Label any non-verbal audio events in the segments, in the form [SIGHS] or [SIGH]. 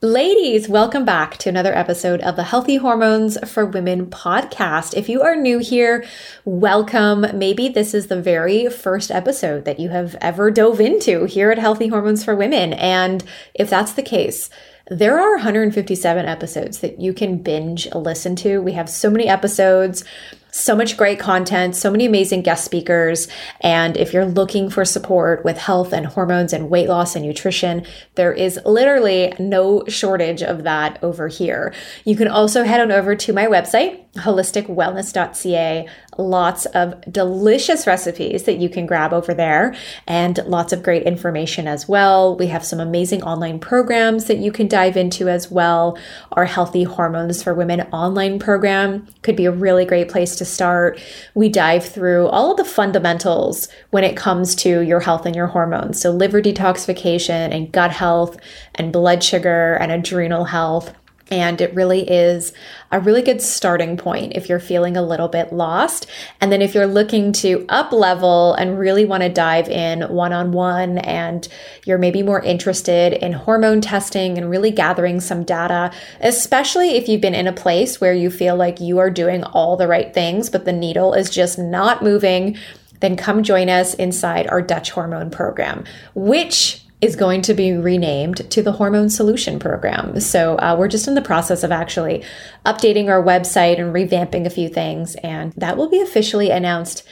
Ladies, welcome back to another episode of the Healthy Hormones for Women podcast. If you are new here, welcome. Maybe this is the very first episode that you have ever dove into here at Healthy Hormones for Women. And if that's the case, there are 157 episodes that you can binge listen to. We have so many episodes so much great content, so many amazing guest speakers. And if you're looking for support with health and hormones and weight loss and nutrition, there is literally no shortage of that over here. You can also head on over to my website, holisticwellness.ca. Lots of delicious recipes that you can grab over there and lots of great information as well. We have some amazing online programs that you can dive into as well. Our Healthy Hormones for Women online program could be a really great place to start. We dive through all of the fundamentals when it comes to your health and your hormones. So, liver detoxification and gut health and blood sugar and adrenal health and it really is a really good starting point if you're feeling a little bit lost. And then if you're looking to up level and really want to dive in one on one and you're maybe more interested in hormone testing and really gathering some data, especially if you've been in a place where you feel like you are doing all the right things, but the needle is just not moving, then come join us inside our Dutch hormone program, which is going to be renamed to the Hormone Solution Program. So uh, we're just in the process of actually updating our website and revamping a few things, and that will be officially announced.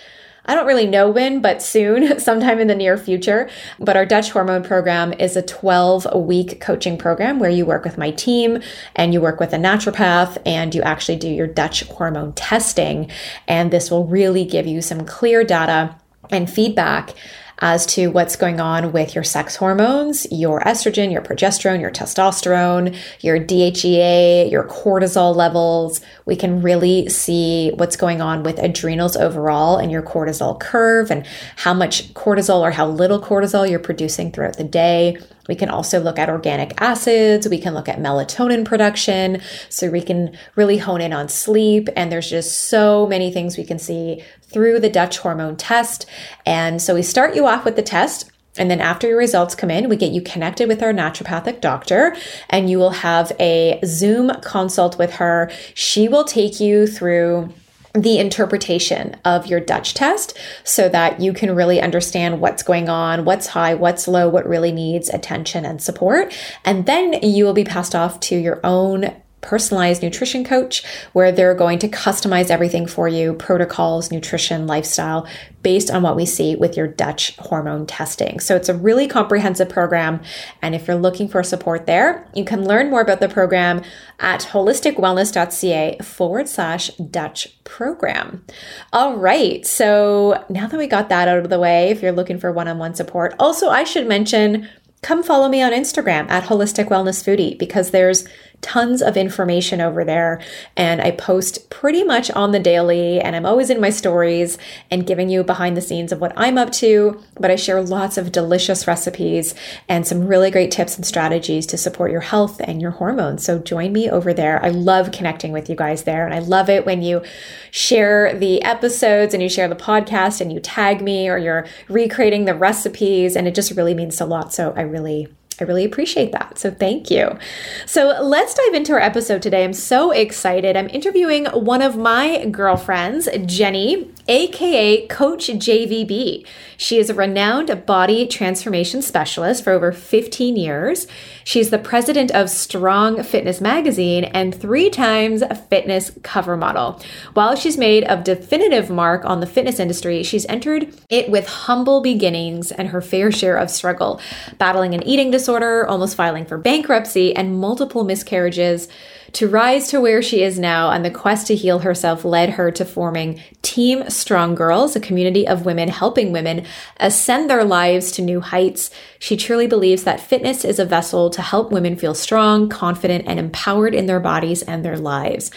I don't really know when, but soon, [LAUGHS] sometime in the near future. But our Dutch hormone program is a 12 week coaching program where you work with my team and you work with a naturopath and you actually do your Dutch hormone testing. And this will really give you some clear data and feedback as to what's going on with your sex hormones, your estrogen, your progesterone, your testosterone, your DHEA, your cortisol levels. We can really see what's going on with adrenals overall and your cortisol curve and how much cortisol or how little cortisol you're producing throughout the day. We can also look at organic acids. We can look at melatonin production. So we can really hone in on sleep. And there's just so many things we can see through the Dutch hormone test. And so we start you off with the test. And then after your results come in, we get you connected with our naturopathic doctor and you will have a Zoom consult with her. She will take you through the interpretation of your Dutch test so that you can really understand what's going on, what's high, what's low, what really needs attention and support. And then you will be passed off to your own personalized nutrition coach where they're going to customize everything for you protocols, nutrition, lifestyle based on what we see with your Dutch hormone testing. So it's a really comprehensive program. And if you're looking for support there, you can learn more about the program at holisticwellness.ca forward slash Dutch program. All right. So now that we got that out of the way, if you're looking for one on one support, also, I should mention come follow me on Instagram at Holistic Wellness Foodie because there's tons of information over there. And I post pretty much on the daily, and I'm always in my stories and giving you behind the scenes of what I'm up to. But I share lots of delicious recipes and some really great tips and strategies to support your health and your hormones. So join me over there. I love connecting with you guys there. And I love it when you share the episodes and you share the podcast and you tag me or you're recreating the recipes. And it just really means a lot. So I really I really appreciate that. So thank you. So let's dive into our episode today. I'm so excited. I'm interviewing one of my girlfriends, Jenny, aka Coach JVB. She is a renowned body transformation specialist for over 15 years. She's the president of Strong Fitness Magazine and three times fitness cover model. While she's made a definitive mark on the fitness industry, she's entered it with humble beginnings and her fair share of struggle, battling an eating disorder, almost filing for bankruptcy, and multiple miscarriages to rise to where she is now, and the quest to heal herself led her to forming Team Strong Girls, a community of women helping women ascend their lives to new heights. She truly believes that fitness is a vessel to help women feel strong, confident, and empowered in their bodies and their lives.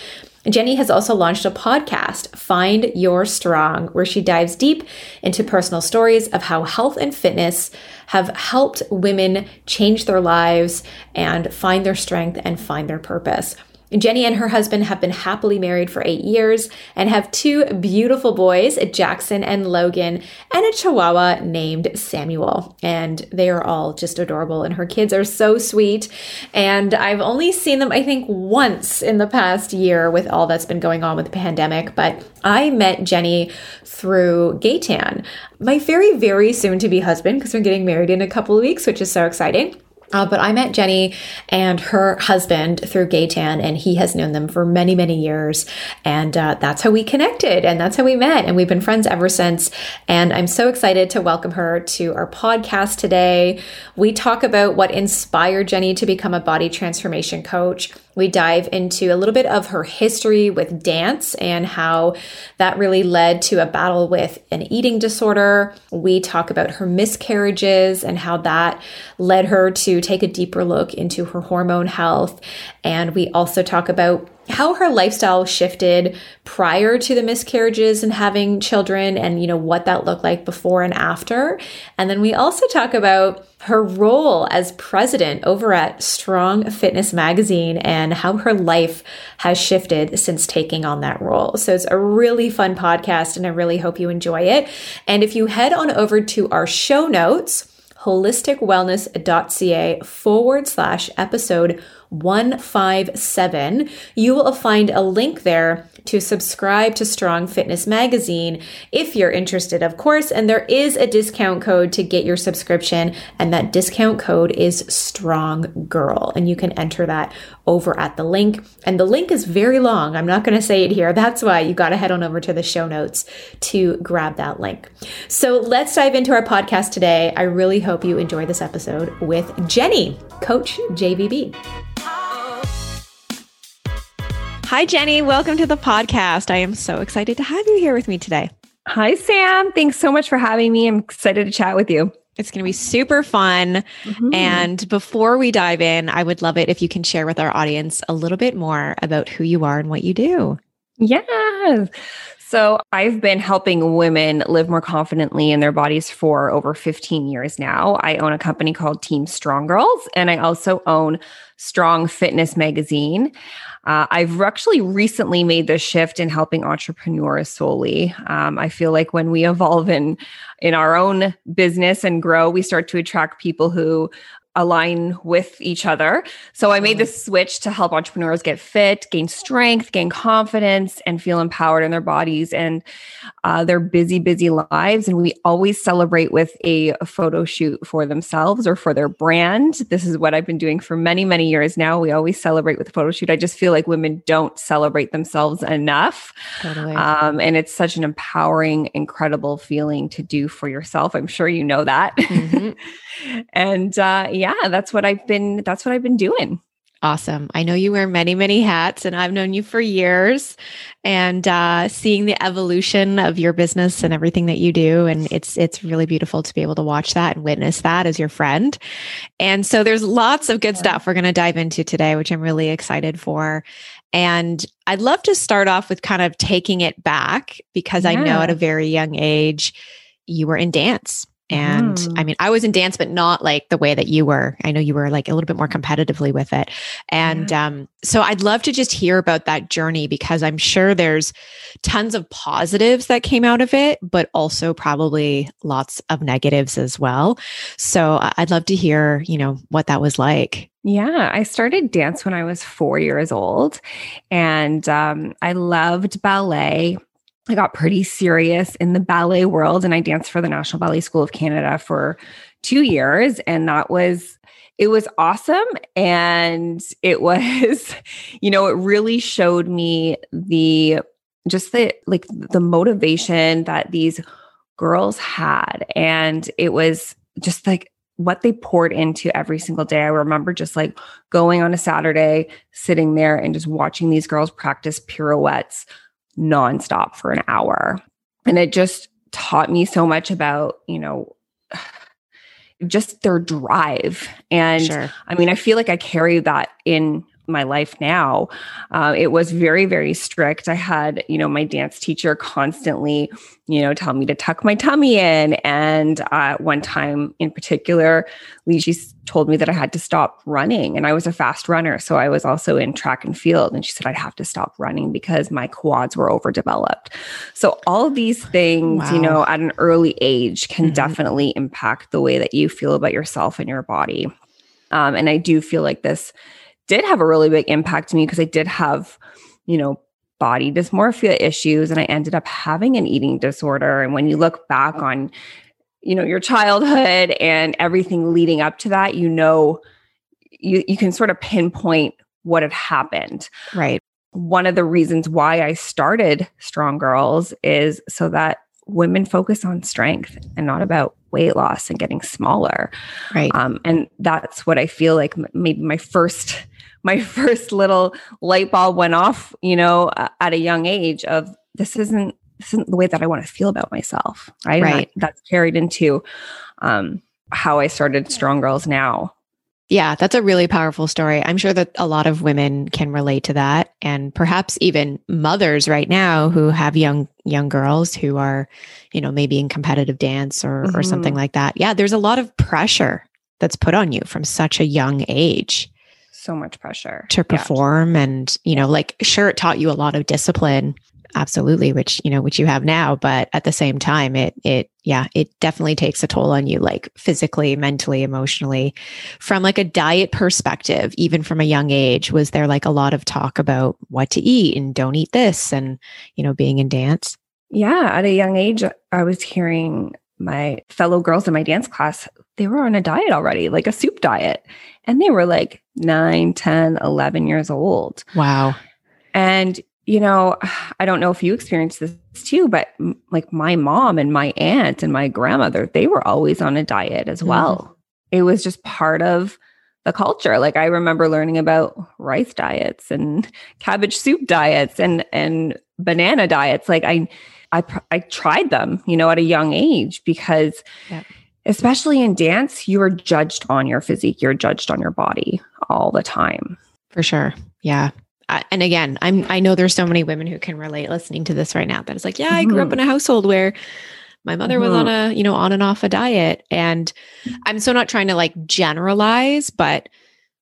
Jenny has also launched a podcast, Find Your Strong, where she dives deep into personal stories of how health and fitness have helped women change their lives and find their strength and find their purpose. Jenny and her husband have been happily married for eight years and have two beautiful boys, Jackson and Logan, and a chihuahua named Samuel. And they are all just adorable, and her kids are so sweet. And I've only seen them, I think, once in the past year with all that's been going on with the pandemic. But I met Jenny through Gaytan, my very, very soon to be husband, because we're getting married in a couple of weeks, which is so exciting. Uh, but I met Jenny and her husband through Gaytan, and he has known them for many, many years. And uh, that's how we connected, and that's how we met. And we've been friends ever since. And I'm so excited to welcome her to our podcast today. We talk about what inspired Jenny to become a body transformation coach. We dive into a little bit of her history with dance and how that really led to a battle with an eating disorder. We talk about her miscarriages and how that led her to take a deeper look into her hormone health. And we also talk about how her lifestyle shifted prior to the miscarriages and having children and you know what that looked like before and after and then we also talk about her role as president over at Strong Fitness magazine and how her life has shifted since taking on that role. So it's a really fun podcast and I really hope you enjoy it. And if you head on over to our show notes, holisticwellness.ca forward slash episode 157. You will find a link there to subscribe to Strong Fitness Magazine if you're interested, of course. And there is a discount code to get your subscription, and that discount code is Strong Girl. And you can enter that over at the link. And the link is very long. I'm not going to say it here. [LAUGHS] That's why you got to head on over to the show notes to grab that link. So let's dive into our podcast today. I really hope you enjoy this episode with Jenny, Coach JVB. Hi, Jenny. Welcome to the podcast. I am so excited to have you here with me today. Hi, Sam. Thanks so much for having me. I'm excited to chat with you. It's going to be super fun. Mm-hmm. And before we dive in, I would love it if you can share with our audience a little bit more about who you are and what you do. Yes. So I've been helping women live more confidently in their bodies for over 15 years now. I own a company called Team Strong Girls, and I also own Strong Fitness Magazine. Uh, I've actually recently made the shift in helping entrepreneurs solely. Um, I feel like when we evolve in in our own business and grow, we start to attract people who align with each other. So I made mm-hmm. this switch to help entrepreneurs get fit, gain strength, gain confidence, and feel empowered in their bodies and uh, their busy, busy lives. And we always celebrate with a, a, photo shoot for themselves or for their brand. This is what I've been doing for many, many years now. We always celebrate with a photo shoot. I just feel like women don't celebrate themselves enough. Totally. Um, and it's such an empowering, incredible feeling to do for yourself. I'm sure you know that. Mm-hmm. [LAUGHS] and uh, yeah, that's what I've been. That's what I've been doing. Awesome. I know you wear many, many hats, and I've known you for years. And uh, seeing the evolution of your business and everything that you do, and it's it's really beautiful to be able to watch that and witness that as your friend. And so there's lots of good stuff we're going to dive into today, which I'm really excited for. And I'd love to start off with kind of taking it back because yeah. I know at a very young age you were in dance and mm. I mean, I was in dance, but not like the way that you were. I know you were like a little bit more competitively with it. And yeah. um, so I'd love to just hear about that journey because I'm sure there's tons of positives that came out of it, but also probably lots of negatives as well. So I'd love to hear, you know, what that was like. Yeah, I started dance when I was four years old, and um, I loved ballet. I got pretty serious in the ballet world and I danced for the National Ballet School of Canada for two years. And that was, it was awesome. And it was, [LAUGHS] you know, it really showed me the, just the, like the motivation that these girls had. And it was just like, what they poured into every single day. I remember just like going on a Saturday, sitting there and just watching these girls practice pirouettes nonstop for an hour. and it just taught me so much about, you know, [SIGHS] just their drive. And sure. I mean, I feel like I carry that in my life now. Uh, it was very, very strict. I had, you know, my dance teacher constantly, you know, tell me to tuck my tummy in. And uh, one time in particular, she told me that I had to stop running. And I was a fast runner. So I was also in track and field. And she said I'd have to stop running because my quads were overdeveloped. So all of these things, wow. you know, at an early age can mm-hmm. definitely impact the way that you feel about yourself and your body. Um, and I do feel like this did have a really big impact to me because I did have, you know, body dysmorphia issues and I ended up having an eating disorder. And when you look back on, you know, your childhood and everything leading up to that, you know, you, you can sort of pinpoint what had happened. Right. One of the reasons why I started Strong Girls is so that women focus on strength and not about weight loss and getting smaller. Right. Um, and that's what I feel like maybe my first my [LAUGHS] first little light bulb went off, you know, at a young age of this isn't this isn't the way that I want to feel about myself. Right. Right. That, that's carried into um, how I started Strong Girls now. Yeah, that's a really powerful story. I'm sure that a lot of women can relate to that and perhaps even mothers right now who have young young girls who are, you know, maybe in competitive dance or mm-hmm. or something like that. Yeah, there's a lot of pressure that's put on you from such a young age so much pressure. to perform yeah. and you know like sure it taught you a lot of discipline absolutely which you know which you have now but at the same time it it yeah it definitely takes a toll on you like physically mentally emotionally. From like a diet perspective even from a young age was there like a lot of talk about what to eat and don't eat this and you know being in dance? Yeah at a young age i was hearing my fellow girls in my dance class, they were on a diet already, like a soup diet. And they were like 9, 10, 11 years old. Wow. And, you know, I don't know if you experienced this too, but like my mom and my aunt and my grandmother, they were always on a diet as well. Mm. It was just part of the culture. Like I remember learning about rice diets and cabbage soup diets and and banana diets. Like I I I tried them, you know, at a young age because especially in dance, you are judged on your physique, you're judged on your body all the time. For sure. Yeah. and again, I'm I know there's so many women who can relate listening to this right now that it's like, yeah, I grew mm-hmm. up in a household where my mother mm-hmm. was on mm-hmm. a, you know, on and off a diet and I'm so not trying to like generalize, but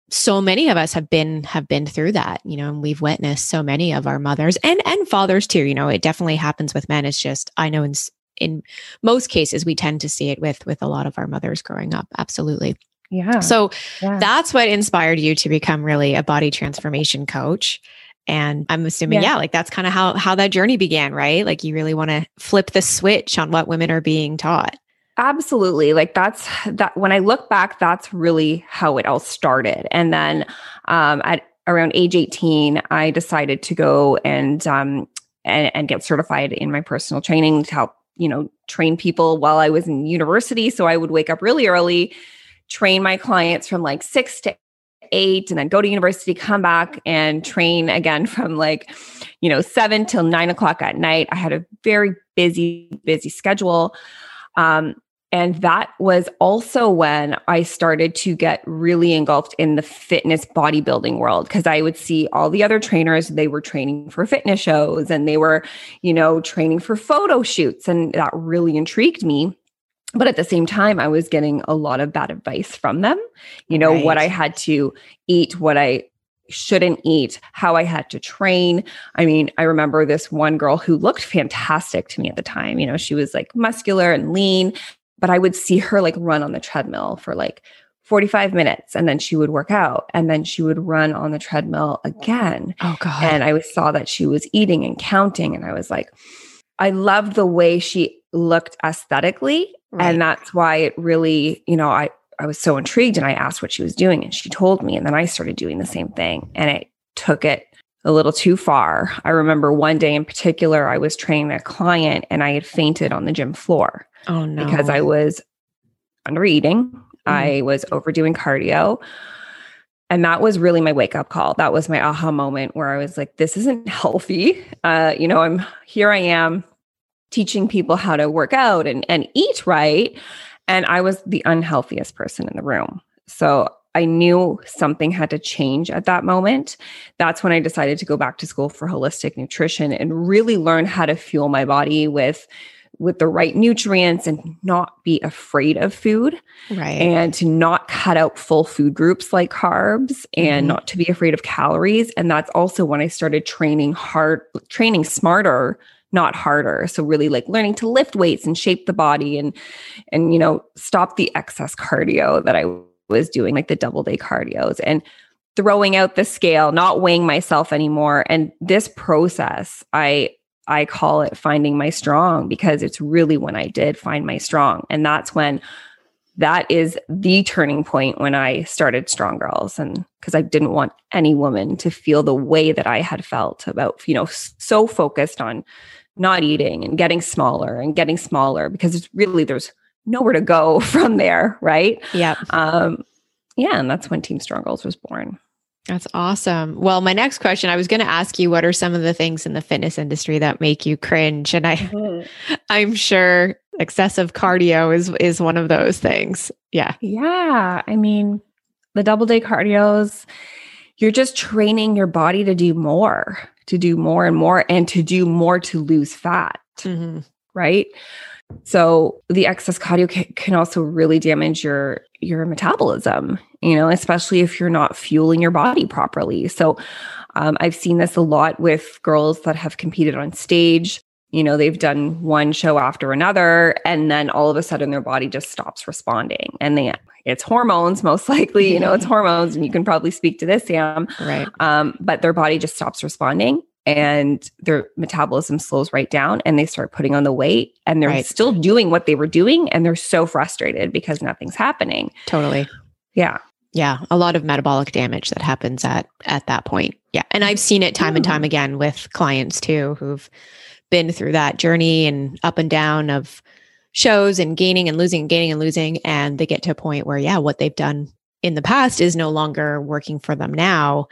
so many of us have been have been through that you know and we've witnessed so many of our mothers and and fathers too you know it definitely happens with men it's just i know in in most cases we tend to see it with with a lot of our mothers growing up absolutely. Yeah. So yeah. that's what inspired you to become really a body transformation coach. And i'm assuming yeah, yeah like that's kind of how how that journey began right? Like you really want to flip the switch on what women are being taught. Absolutely. Like that's that when I look back, that's really how it all started. And then um, at around age 18, I decided to go and um, and, and get certified in my personal training to help, you know, train people while I was in university. So I would wake up really early, train my clients from like six to eight and then go to university, come back and train again [LAUGHS] from like, you know, seven till nine o'clock at night. I had a very busy, busy schedule. Um, and that was also when I started to get really engulfed in the fitness bodybuilding world because I would see all the other trainers, they were training for fitness shows and they were, you know, training for photo shoots. And that really intrigued me. But at the same time, I was getting a lot of bad advice from them, you know, right. what I had to eat, what I shouldn't eat, how I had to train. I mean, I remember this one girl who looked fantastic to me at the time. You know, she was like muscular and lean, but I would see her like run on the treadmill for like 45 minutes and then she would work out and then she would run on the treadmill again. Oh god. And I saw that she was eating and counting and I was like I loved the way she looked aesthetically right. and that's why it really, you know, I I was so intrigued and I asked what she was doing and she told me and then I started doing the same thing and it took it a little too far. I remember one day in particular I was training a client and I had fainted on the gym floor. Oh no. Because I was under eating. Mm. I was overdoing cardio. And that was really my wake up call. That was my aha moment where I was like, this isn't [LAUGHS] healthy. Uh, you know, I'm here I am teaching people how to work out and, and eat right. And I was the unhealthiest person in the room. So I knew something had to change at that moment. That's when I decided to go back to school for holistic nutrition and really learn how to fuel my body with with the right nutrients and not be afraid of food. Right. And to not cut out full food groups like carbs and mm-hmm. not to be afraid of calories. And that's also when I started training hard, training smarter not harder so really like learning to lift weights and shape the body and and you know stop the excess cardio that i was doing like the double day cardios and throwing out the scale, not weighing myself anymore. And this process, I I call it finding my strong because it's really when I did find my strong. And that's when that is the turning point when I started Strong Girls. And because I didn't want any woman to feel the way that I had felt about, you know, so focused on not eating and getting smaller and getting smaller because it's really there's nowhere to go [LAUGHS] from there, right? Yeah. Um, yeah, and that's when Team Strong Girls was born. That's awesome. Well, my next question, I was going to ask you what are some of the things in the fitness industry that make you cringe and I mm-hmm. [LAUGHS] I'm sure excessive cardio is is one of those things. Yeah. Yeah, I mean, the double day cardios you're just training your body to do more, to do more and more and to do more to lose fat. Mm-hmm. Right? So the excess cardio can also really damage your your metabolism, you know, especially if you're not fueling your body properly. So um, I've seen this a lot with girls that have competed on stage. You know, they've done one show after another, and then all of a sudden their body just stops responding. And they it's hormones, most likely, you know, it's [LAUGHS] hormones, and you can probably speak to this, Sam. Right. Um, but their body just stops responding and their metabolism slows right down and they start putting on the weight and they're right. still doing what they were doing and they're so frustrated because nothing's happening. Totally. Yeah. Yeah, a lot of metabolic damage that happens at at that point. Yeah. And I've seen it time and mm. time again with clients too who've been through that journey and up and down of shows and gaining and losing and gaining and losing and they get to a point where yeah, what they've done in the past is no longer working for them now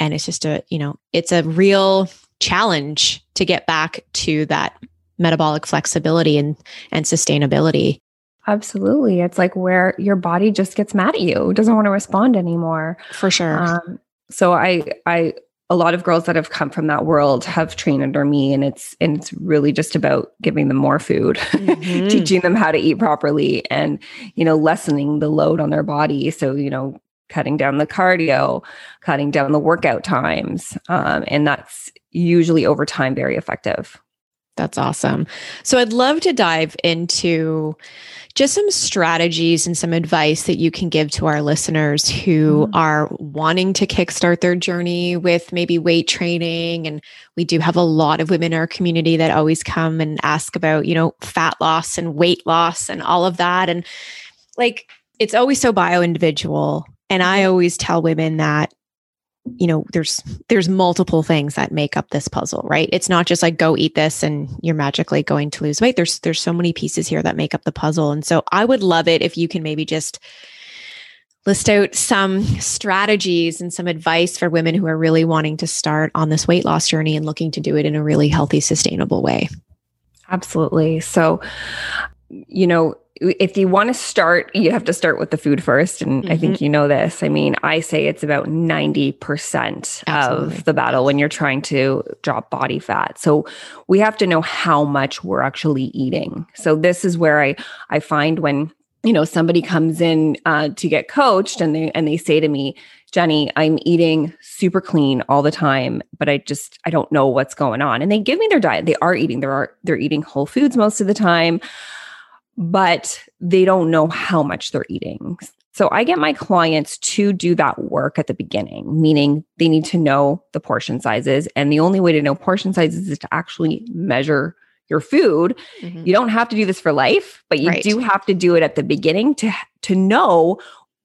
and it's just a you know it's a real challenge to get back to that metabolic flexibility and and sustainability. Absolutely. It's like where your body just gets mad at you. Doesn't want to respond anymore. For sure. Um, so i i a lot of girls that have come from that world have trained under me and it's and it's really just about giving them more food [LAUGHS] mm-hmm. teaching them how to eat properly and you know lessening the load on their body. So you know cutting down the cardio, cutting down the workout times. Um, and that's usually over time very effective. That's awesome. So I'd love to dive into just some strategies and some advice that you can give to our listeners who mm-hmm. are wanting to kickstart their journey with maybe weight training. And we do have a lot of women in our community that always come and ask about, you know, fat loss and weight loss and all of that. And like, it's always so bio individual and I mm-hmm. always tell women that you know there's there's multiple things that make up this puzzle right? It's not just like go eat this and you're magically going to lose weight. There's there's so many pieces here that make up the puzzle. And so i would love it if you can maybe just list out some strategies and some advice for women who are really wanting to start on this weight loss journey and looking to do it in a really healthy sustainable way. Absolutely. So you know if you want to start, you have to start with the food first. And mm-hmm. I think mm-hmm. you know this. I mean, I say it's about 90% Absolutely. of the battle when you're trying to drop body fat. So we have to know how much we're actually eating. So this is where I, I find when, you know, somebody comes in uh, to get coached and they, and they say to me, Jenny, I'm eating super clean all the time, but I just I don't know what's going on. And they give me their diet. They are eating. They're they're eating whole foods most of the time but they don't know how much they're eating. So I get my clients to do that work at the beginning, meaning they need to know the portion sizes. And the only way to know portion sizes is to actually measure your food. Mm-hmm. You don't have to do this for life, but you right. do have to do it at the beginning to to know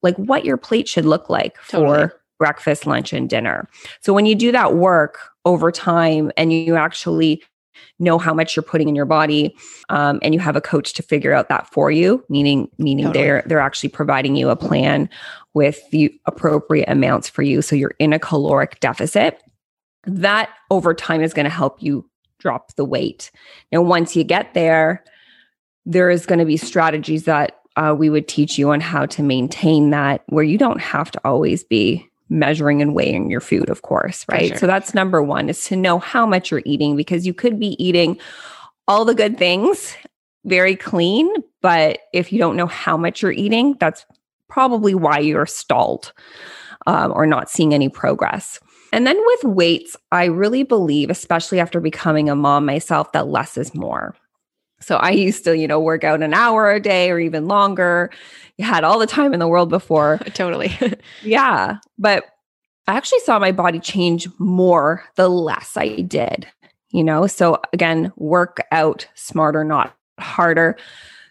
like what your plate should look like totally. for breakfast, lunch and dinner. So when you do that work over time and you actually know how much you're putting in your body um, and you have a coach to figure out that for you meaning meaning totally. they're they're actually providing you a plan with the appropriate amounts for you so you're in a caloric deficit that over time is going to help you drop the weight. Now, once you get there, there is going to be strategies that uh, we would teach you on how to maintain that where you don't have to always be measuring and weighing your food, of course, right? Sure. So that's number one is to know how much you're eating because you could be eating all the good things very clean, but if you don't know how much you're eating, that's probably why you're stalled um, or not seeing any progress. And then with weights, I really believe, especially after becoming a mom myself, that less is more. So I used to, you know, work out an hour a day or even longer. You had all the time in the world before. [LAUGHS] totally. [LAUGHS] yeah. But I actually saw my body change more the less I did, you know? So again, work out smarter, not harder.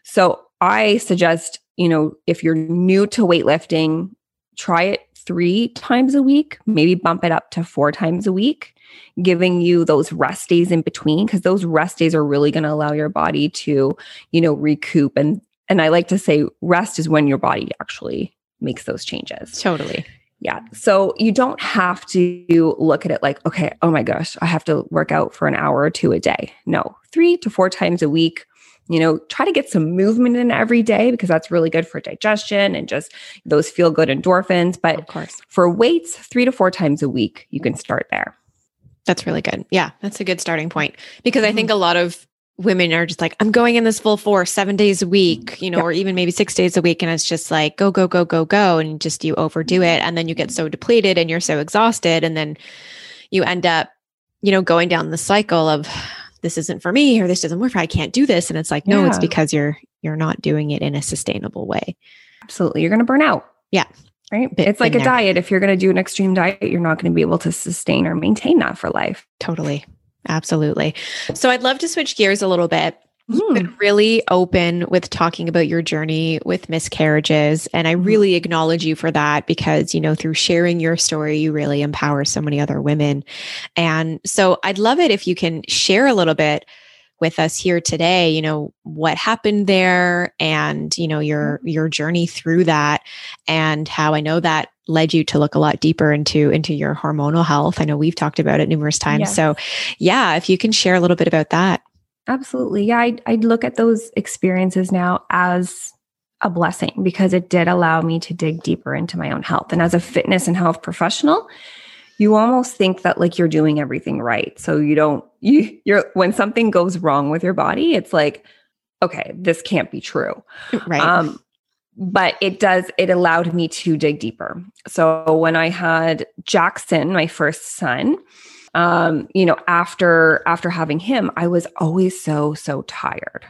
So I suggest, you know, if you're new to weightlifting, try it three times a week, maybe bump it up to four times a week, giving you those rest days in between because those rest days are really going to allow your body to, you know, recoup and and I like to say rest is when your body actually makes those changes. Totally. Yeah. So you don't have to look at it like, okay, oh my gosh, I have to work out for an hour or two a day. No, three to four times a week you know, try to get some movement in every day because that's really good for digestion and just those feel good endorphins. But of course, for weights, three to four times a week, you can start there. That's really good. Yeah, that's a good starting point because mm-hmm. I think mm-hmm. a lot of women are just like, I'm going in this full force seven days a week, you know, or even maybe six days a week. And it's just like, go, go, go, go, go. And just you overdo it. And then you get so depleted and you're so exhausted. And then you end up, you know, going down the cycle of, this isn't for me or this doesn't work I can't do this. And it's like no yeah. it's because you're you're not doing it in a sustainable way. Absolutely. You're going to burn out. Yeah. Right? It's like a there. diet. If you're going to do an extreme diet you're not going to be able to sustain or maintain that for life. Totally. Absolutely. So i'd love to switch gears a little bit You've been hmm. really open with talking about your journey with miscarriages. And I mm-hmm. really acknowledge you for that because, you know, through sharing your story, you really empower so many other women. And so I'd love it if you can share a little bit with us here today, you know, what happened there and, you know, your mm-hmm. your journey through that and how I know that led you to look a lot deeper into into your hormonal health. I know we've talked about it numerous times. Yes. So, yeah, if you can share a little bit about that. Absolutely. Yeah, I'd, I'd look at those experiences now as a blessing because it did allow me to dig deeper into my own health. And as a fitness and health professional, you almost think that like you're doing everything right. So you don't [LAUGHS] you you're when something goes wrong with your body, it's like okay, this can't be true. Right. Um but it does it allowed me to dig deeper. So when I had Jackson, my first son, um, you know, after after having him, I was always so so tired,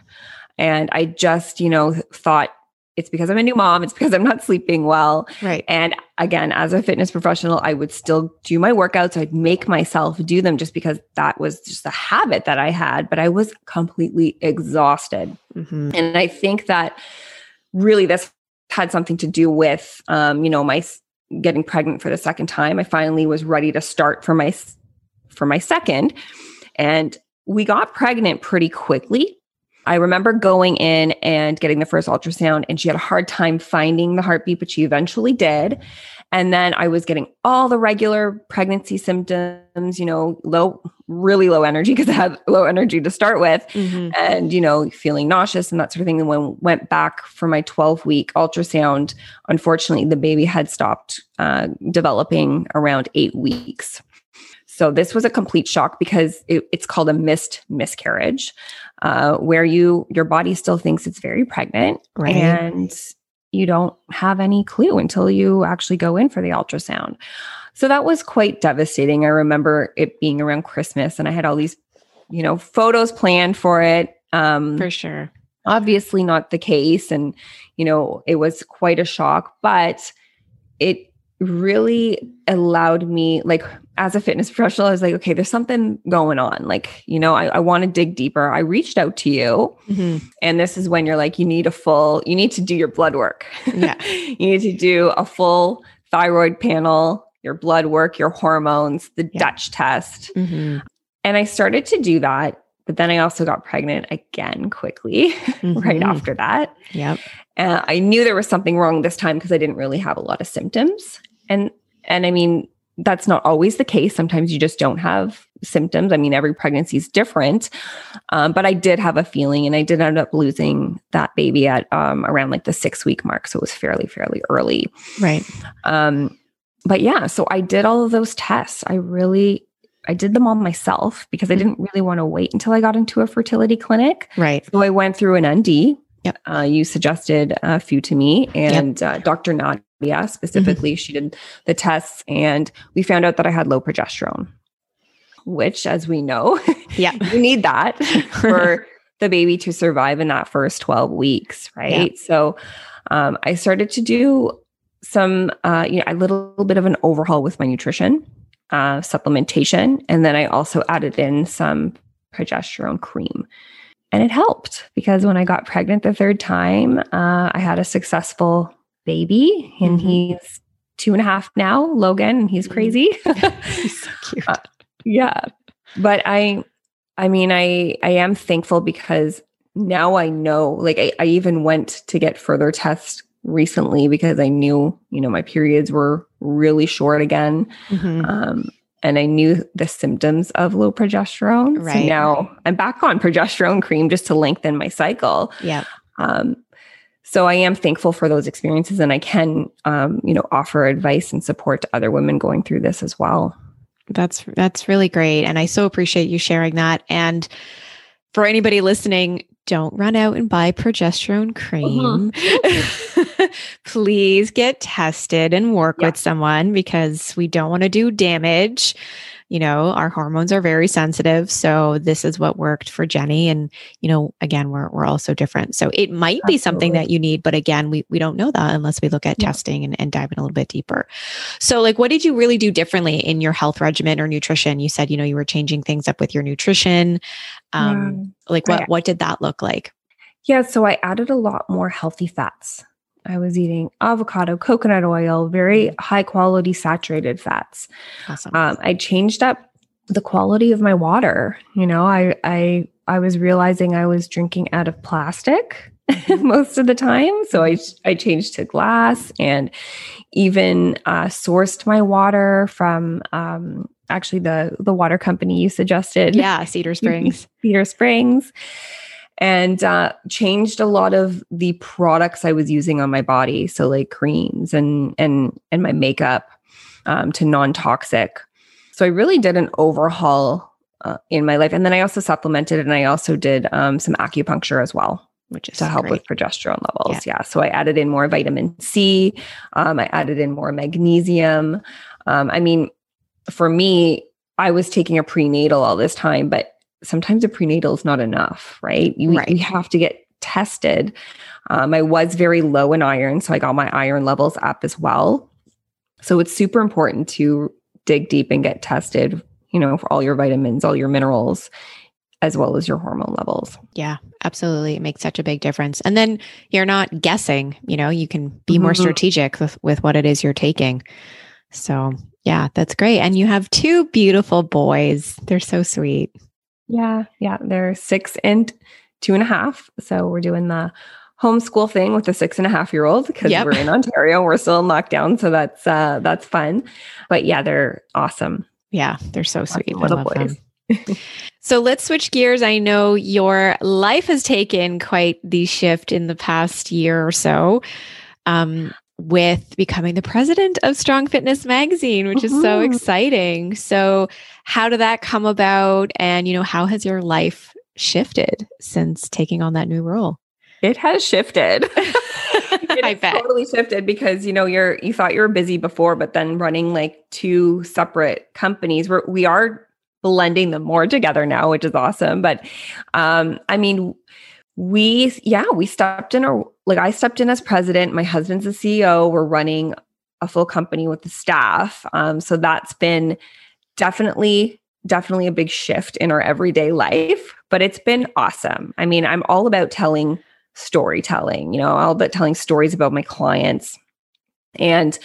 and I just you know thought it's because I'm a new mom. It's because I'm not sleeping well. Right. And again, as a fitness professional, I would still do my workouts. I'd make myself do them just because that was just a habit that I had, but I was completely exhausted. Mm-hmm. And I think that really this had something to do with, um, you know, my getting pregnant for the second time. I finally was ready to start for my for my second. And we got pregnant pretty quickly. I remember going in and getting the first ultrasound, and she had a hard time finding the heartbeat, but she eventually did. And then I was getting all the regular pregnancy symptoms, you know, low, really low energy because I had low energy to start with, mm-hmm. and, you know, feeling nauseous and that sort of thing. And when went back for my 12 week ultrasound, unfortunately, the baby had stopped uh, developing around eight weeks. So this was a complete shock because it, it's called a missed miscarriage, uh, where you your body still thinks it's very pregnant, right. and you don't have any clue until you actually go in for the ultrasound. So that was quite devastating. I remember it being around Christmas, and I had all these, you know, photos planned for it. Um, for sure. Obviously, not the case, and you know, it was quite a shock, but it really allowed me like as a fitness professional i was like okay there's something going on like you know i, I want to dig deeper i reached out to you mm-hmm. and this is when you're like you need a full you need to do your blood work yeah [LAUGHS] you need to do a full thyroid panel your blood work your hormones the yeah. dutch test mm-hmm. and i started to do that but then i also got pregnant again quickly [LAUGHS] mm-hmm. right after that yep and I knew there was something wrong this time because I didn't really have a lot of symptoms. And and I mean, that's not always the case. Sometimes you just don't have symptoms. I mean, every pregnancy is different. Um, but I did have a feeling, and I did end up losing that baby at um, around like the six week mark. So it was fairly, fairly early. Right. Um, but yeah, so I did all of those tests. I really, I did them all myself because I didn't really want to wait until I got into a fertility clinic. Right. So I went through an ND. Yep. Uh, you suggested a few to me, and uh, Dr. Nadia specifically, she did the tests, and we found out that I had low progesterone, which, as we know, [LAUGHS] Yeah. you need that [LAUGHS] for the baby to survive in that first 12 weeks, right? So um, I started to do some, uh, you know, a little bit of an overhaul with my nutrition, uh, supplementation, and then I also added in some progesterone cream. And it helped because when I got pregnant the third time, uh, I had a successful baby, and Mhm. he's two and a half now, Logan, and he's Mhm. crazy. [LAUGHS] He's so [LAUGHS] cute. Uh, yeah but i i mean i i am thankful because now i know like I, I even went to get further tests recently because i knew you know my periods were really short again Mhm. um and i knew the symptoms of low progesterone so Right. now i'm back on progesterone cream just to lengthen my cycle Yeah. um so i am thankful for those experiences and i can um you know offer advice and support to other women going through this as well That's that's really great and I so appreciate you sharing that and for anybody listening don't run out and buy progesterone cream. [LAUGHS] Please get tested and work Yeah. with someone because we don't want to do damage. You know, our hormones are very sensitive, so this is what worked for Jenny and you know, again, we're we're all so different. So it might be something that you need, but again, we we don't know that unless we look at Yeah. testing and, and dive in a little bit deeper. So, like, what did you really do differently in your health regimen or nutrition? You said, you know, you were changing things up with your nutrition. Um, like, what what did that look like? Yeah, so I added a lot more healthy fats. I was eating avocado, coconut oil, very high quality saturated fats. Awesome. Um, I changed up the quality of my water. You know, I I I was realizing I was drinking out of plastic [LAUGHS] most of the time, so I I changed to glass and even uh, sourced my water from um, actually the the water company you suggested. yeah, Cedar [LAUGHS] Springs. Cedar Springs and uh, changed a lot of the products I was using on my body, so like creams and and and my makeup um, to non-toxic. So I really did an overhaul uh, in my life, and then I also supplemented, and I also did um, some acupuncture as well which is to help great. with progesterone levels. Yeah. So I added in more vitamin C. Um, I added in more magnesium. Um, I mean, for me, I was taking a prenatal all this time, but sometimes a prenatal is not enough, right? You, Right. you have to get tested. Um, I was very low in iron, so I got my iron levels up as well. So it's super important to dig deep and get tested, you know, for all your vitamins, all your minerals, as well as your hormone levels. Yeah, absolutely. It makes such a big difference. And then you're not guessing, you know, you can be more Mhm. strategic with, with what it is you're taking. So, yeah, that's great. And you have two beautiful boys. They're so sweet. Yeah, yeah. They're six and two and a half. So we're doing the homeschool thing with the six and a half year old because Yep. we're in Ontario. We're still in lockdown. So that's uh that's fun. But yeah, they're awesome. Yeah, they're so sweet. Awesome I little boys. [LAUGHS] So let's switch gears. I know your life has taken quite the shift in the past year or so um, with becoming the president of Strong Fitness Magazine, which is so exciting. So, how did that come about? And, you know, how has your life shifted since taking on that new role? It has shifted. [LAUGHS] It [LAUGHS] I bet. totally shifted because you know you're you thought you were busy before, but then running like two separate companies, we're, we are blending them more together now, which is awesome. But um, I mean, we yeah we stepped in or like I stepped in as president. My husband's the CEO. We're running a full company with the staff, um, so that's been definitely definitely a big shift in our everyday life. But it's been awesome. I mean, I'm all about telling storytelling, you know, all about telling stories about my clients. And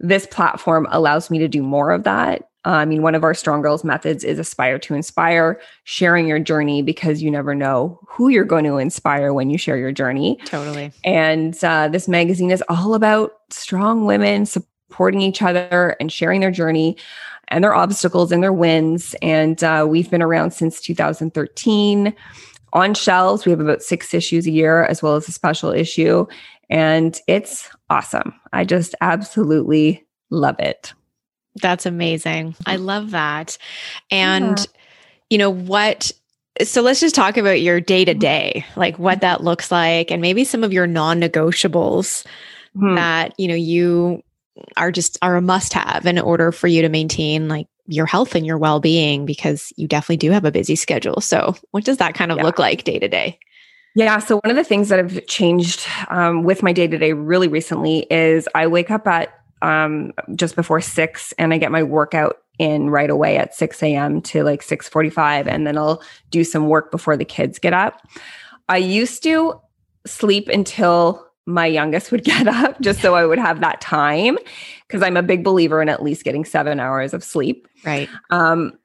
this platform allows me to do more of that. Uh, I mean, one of our Strong Girls methods is aspire to inspire, sharing your journey because you never know who you're going to inspire when you share your journey. Totally. And uh, this magazine is all about strong women supporting each other and sharing their journey and their obstacles and their wins. And uh, we've been around since 2013 on shelves. We have about six issues a year, as well as a special issue. And it's awesome. I just absolutely love it. That's amazing. I love that. And, yeah. you know, what so let's just talk about your day to day, like what that looks like, and maybe some of your non negotiables hmm. that, you know, you are just are a must have in order for you to maintain like your health and your well being because you definitely do have a busy schedule. So, what does that kind of yeah. look like day to day? Yeah. So, one of the things that have changed um, with my day to day really recently is I wake up at um, just before six and I get my workout in right away at 6 a.m. to like 6:45, and then I'll do some work before the kids get up. I used to sleep until my youngest would [LAUGHS] get up just so I would have that time because I'm a big believer in at least getting seven hours of sleep. Right. Um,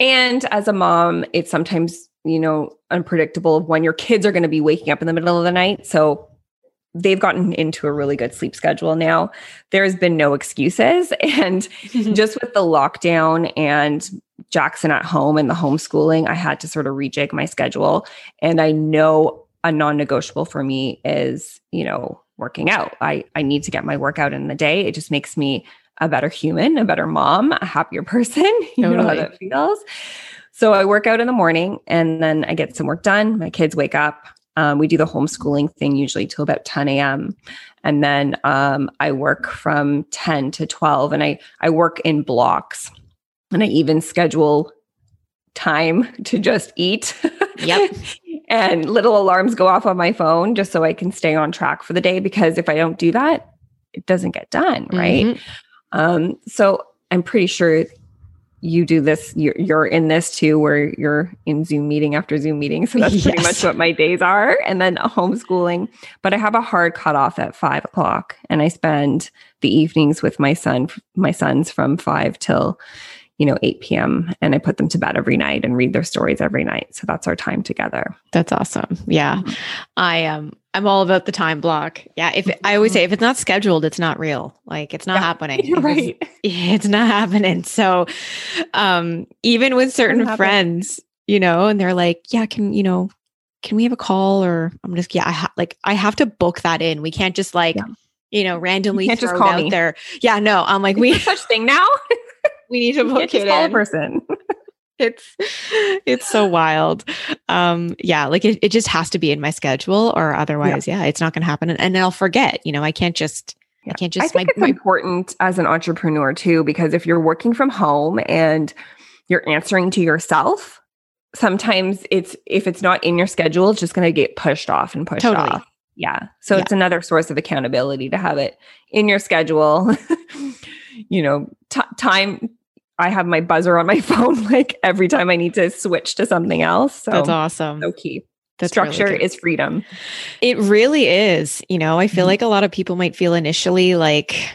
and as a mom, it's sometimes, you know, unpredictable when your kids are going to be waking up in the middle of the night. So they've gotten into a really good sleep schedule now. There's been no excuses. [LAUGHS] And [LAUGHS] just with the lockdown and Jackson at home and the homeschooling, I had to sort of rejig my schedule. And I know a non-negotiable for me is, you know, working out. I, I need to get my workout in the day. It just makes me a better human, a better mom, a happier [LAUGHS] person. You totally. know how that feels. So I work out in the morning and then I get some work done. My kids wake up. Um, we do the homeschooling thing usually till about 10 a.m. And then um, I work from 10 to 12 and I, I work in blocks and I even schedule time [LAUGHS] to just eat. Yep. [LAUGHS] and little alarms go off on my phone just so I can stay on track for the day because if I don't do that, it doesn't get done. Right. Mm-hmm. Um, so I'm pretty sure you do this you're, you're in this too where you're in zoom meeting after zoom meeting. So that's pretty much what my days are. And then homeschooling. But i have a hard cutoff at five o'clock and i spend the evenings with my son my sons from five till you know 8 p.m and i put them to bed every night and read their stories every night so that's our time together that's awesome yeah mm-hmm. i um I'm all about the time block. Yeah. If I always say if it's not scheduled, it's not real. Like it's not yeah, happening. [LAUGHS] You're right. [LAUGHS] It's, not happening. So um even with certain friends, you know, and they're like, yeah, can you know, can we have a call or I'm just yeah, I ha- like I have to book that in. We can't just like, yeah. you know, randomly you throw it out me. there. Yeah, no, I'm like, we such thing now. [LAUGHS] we need to book it in. person [LAUGHS] it's it's so wild um yeah like it, it just has to be in my schedule or otherwise yeah, yeah it's not gonna happen and, and i'll forget you know i can't just yeah. i can't just i think my, it's my, important as an entrepreneur too because if you're working from home and you're answering to yourself sometimes it's if it's not in your schedule it's just going to get pushed off and pushed totally. off yeah so yeah. it's another source of accountability to have it in your schedule [LAUGHS] you know t- time I have my buzzer on my [LAUGHS] phone like every time I need to switch to something else. So that's awesome. So key. That's Structure really is freedom. It really is. You know, I feel mm-hmm. like a lot of people might feel initially like,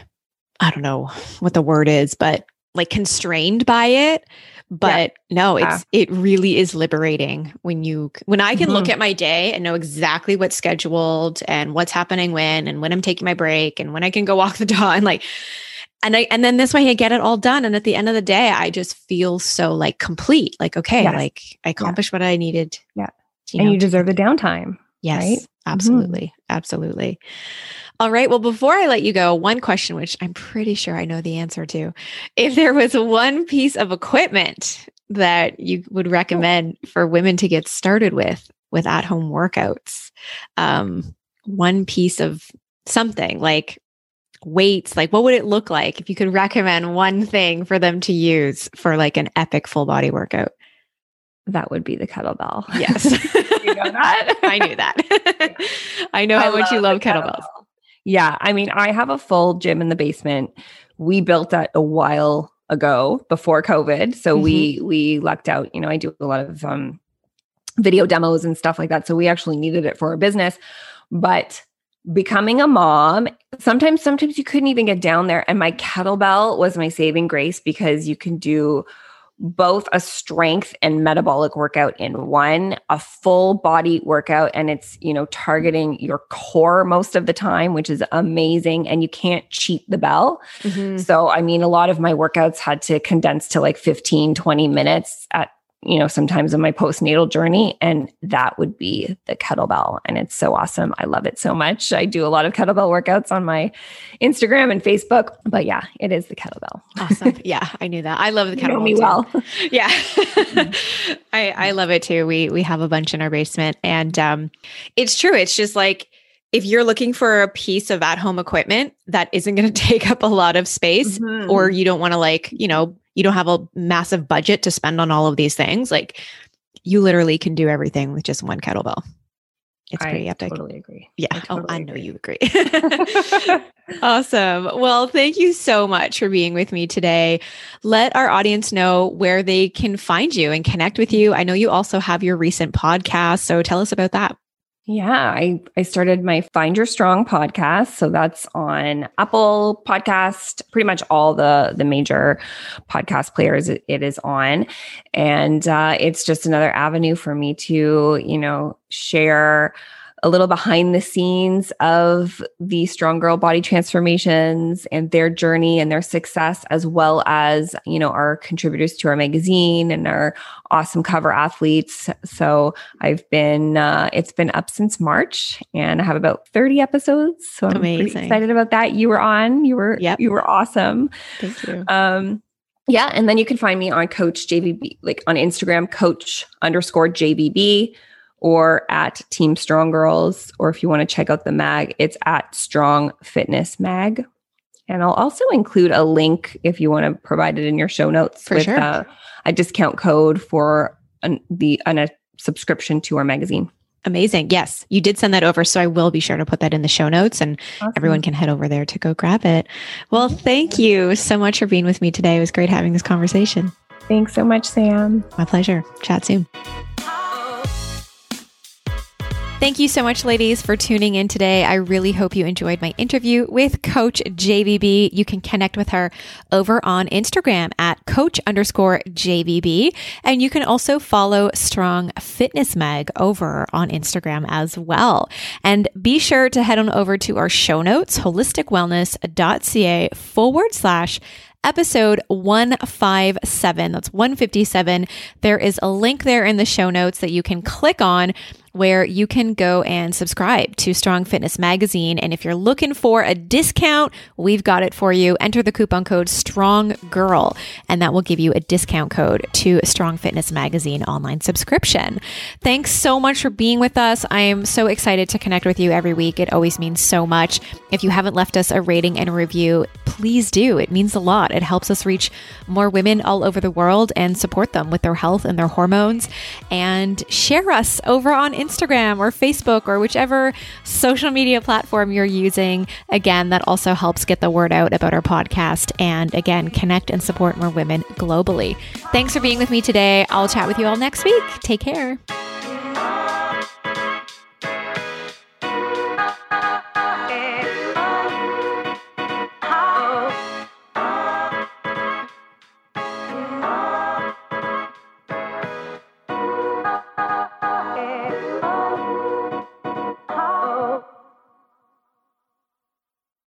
I don't know what the word is, but like constrained by it. But yeah. no, it's yeah. it really is liberating when you when I can mm-hmm. look at my day and know exactly what's scheduled and what's happening when and when I'm taking my break and when I can go [LAUGHS] walk the dog and like and I and then this way I get it all done. And at the end of the day, I just feel so like complete. Like, okay, yes. like I accomplished yeah. what I needed. Yeah. You and know, you deserve the downtime. Yes. Right? Absolutely. Mm-hmm. Absolutely. All right. Well, before I let you go, one question, which I'm pretty sure I know the answer to. If there was one piece of equipment that you would recommend for women to get started with, with at home workouts, um, one piece of something like weights like what would it look like if you could recommend one thing for them to use for like an epic full body workout that would be the kettlebell yes [LAUGHS] [LAUGHS] you know that? I knew that. [LAUGHS] I know how I much you love kettlebells kettlebell. yeah i mean i have a full gym in the basement. We built that a while ago before covid so mm-hmm. we we lucked out you know i do a lot of um video demos and stuff like that so we actually needed it for our business. But becoming a mom sometimes sometimes you couldn't even get down there and my kettlebell was my saving grace because you can do both a strength and metabolic workout in one, a full body workout. And it's, you know, targeting your core most of the time, which is amazing. And you can't cheat the bell. Mm-hmm. So, I mean, a lot of my workouts had to condense to like 15, 20 minutes at you know, sometimes in my postnatal journey. And that would be the kettlebell. And it's so awesome. I love it so much. I do a lot of kettlebell workouts on my Instagram and Facebook. But yeah, it is the kettlebell. Awesome. [LAUGHS] Yeah, I knew that. I love the kettlebell. You know me too. well. [LAUGHS] yeah. [LAUGHS] I, I love it too. We we have a bunch in our basement. And um it's true. It's just like if you're looking for a piece of at-home equipment that isn't going [LAUGHS] to take up a lot of space mm-hmm. or you don't want to like, you know, you don't have a massive budget to spend on all of these things, like you literally can do everything with just one kettlebell. It's pretty I epic. totally agree. Yeah. I totally oh, I know agree. you agree. [LAUGHS] awesome. Well, thank you so much for being with me today. Let our audience know where they can find you and connect with you. I know you also have your recent podcast. So tell us about that. Yeah, I, I started my Find Your Strong podcast. So that's on Apple Podcast, pretty much all the, the major podcast players it, is on. And uh, it's just another avenue for me to, you know, share a little behind the scenes of the strong girl body transformations and their journey and their success as well as you know our contributors to our magazine and our awesome cover athletes. So i've been uh, it's been up since march and i have about 30 episodes. So i'm Amazing. excited about that. You were on. You were yep. you were awesome. Thank you. Um yeah and then you can find me on coach jvb like on instagram coach underscore jvb or at Team Strong Girls, or if you want to check out the mag, it's at Strong Fitness Mag. And I'll also include a link if you want to provide it in your show notes For with sure. uh, a discount code for an, the an, a subscription to our magazine. Amazing. Yes, you did send that over. So I will be sure to put that in the show notes and awesome. everyone can head over there to go grab it. Well, thank you so much for being with me today. It was great having this conversation. Thanks so much, Sam. My pleasure. Chat soon. Thank you so much, ladies, for tuning in today. I really hope you enjoyed my interview with Coach JVB. You can connect with her over on Instagram at coach underscore JVB. And you can also follow Strong Fitness Mag over on Instagram as well. And be sure to head on over to our show notes, holisticwellness.ca forward slash episode 157. That's 157. There is a link there in the show notes that you can click on where you can go and subscribe to Strong Fitness Magazine. And if you're looking for a discount, we've got it for you. Enter the coupon code Strong Girl, and that will give you a discount code to Strong Fitness Magazine online subscription. Thanks so much for being with us. I am so excited to connect with you every week. It always means so much. If you haven't left us a rating and review, please do. It means a lot. It helps us reach more women all over the world and support them with their health and their hormones. And share us over on Instagram or Facebook or whichever social media platform you're using. Again, that also helps get the word out about our podcast and again, connect and support more women globally. Thanks for being with me today. I'll chat with you all next week. Take care.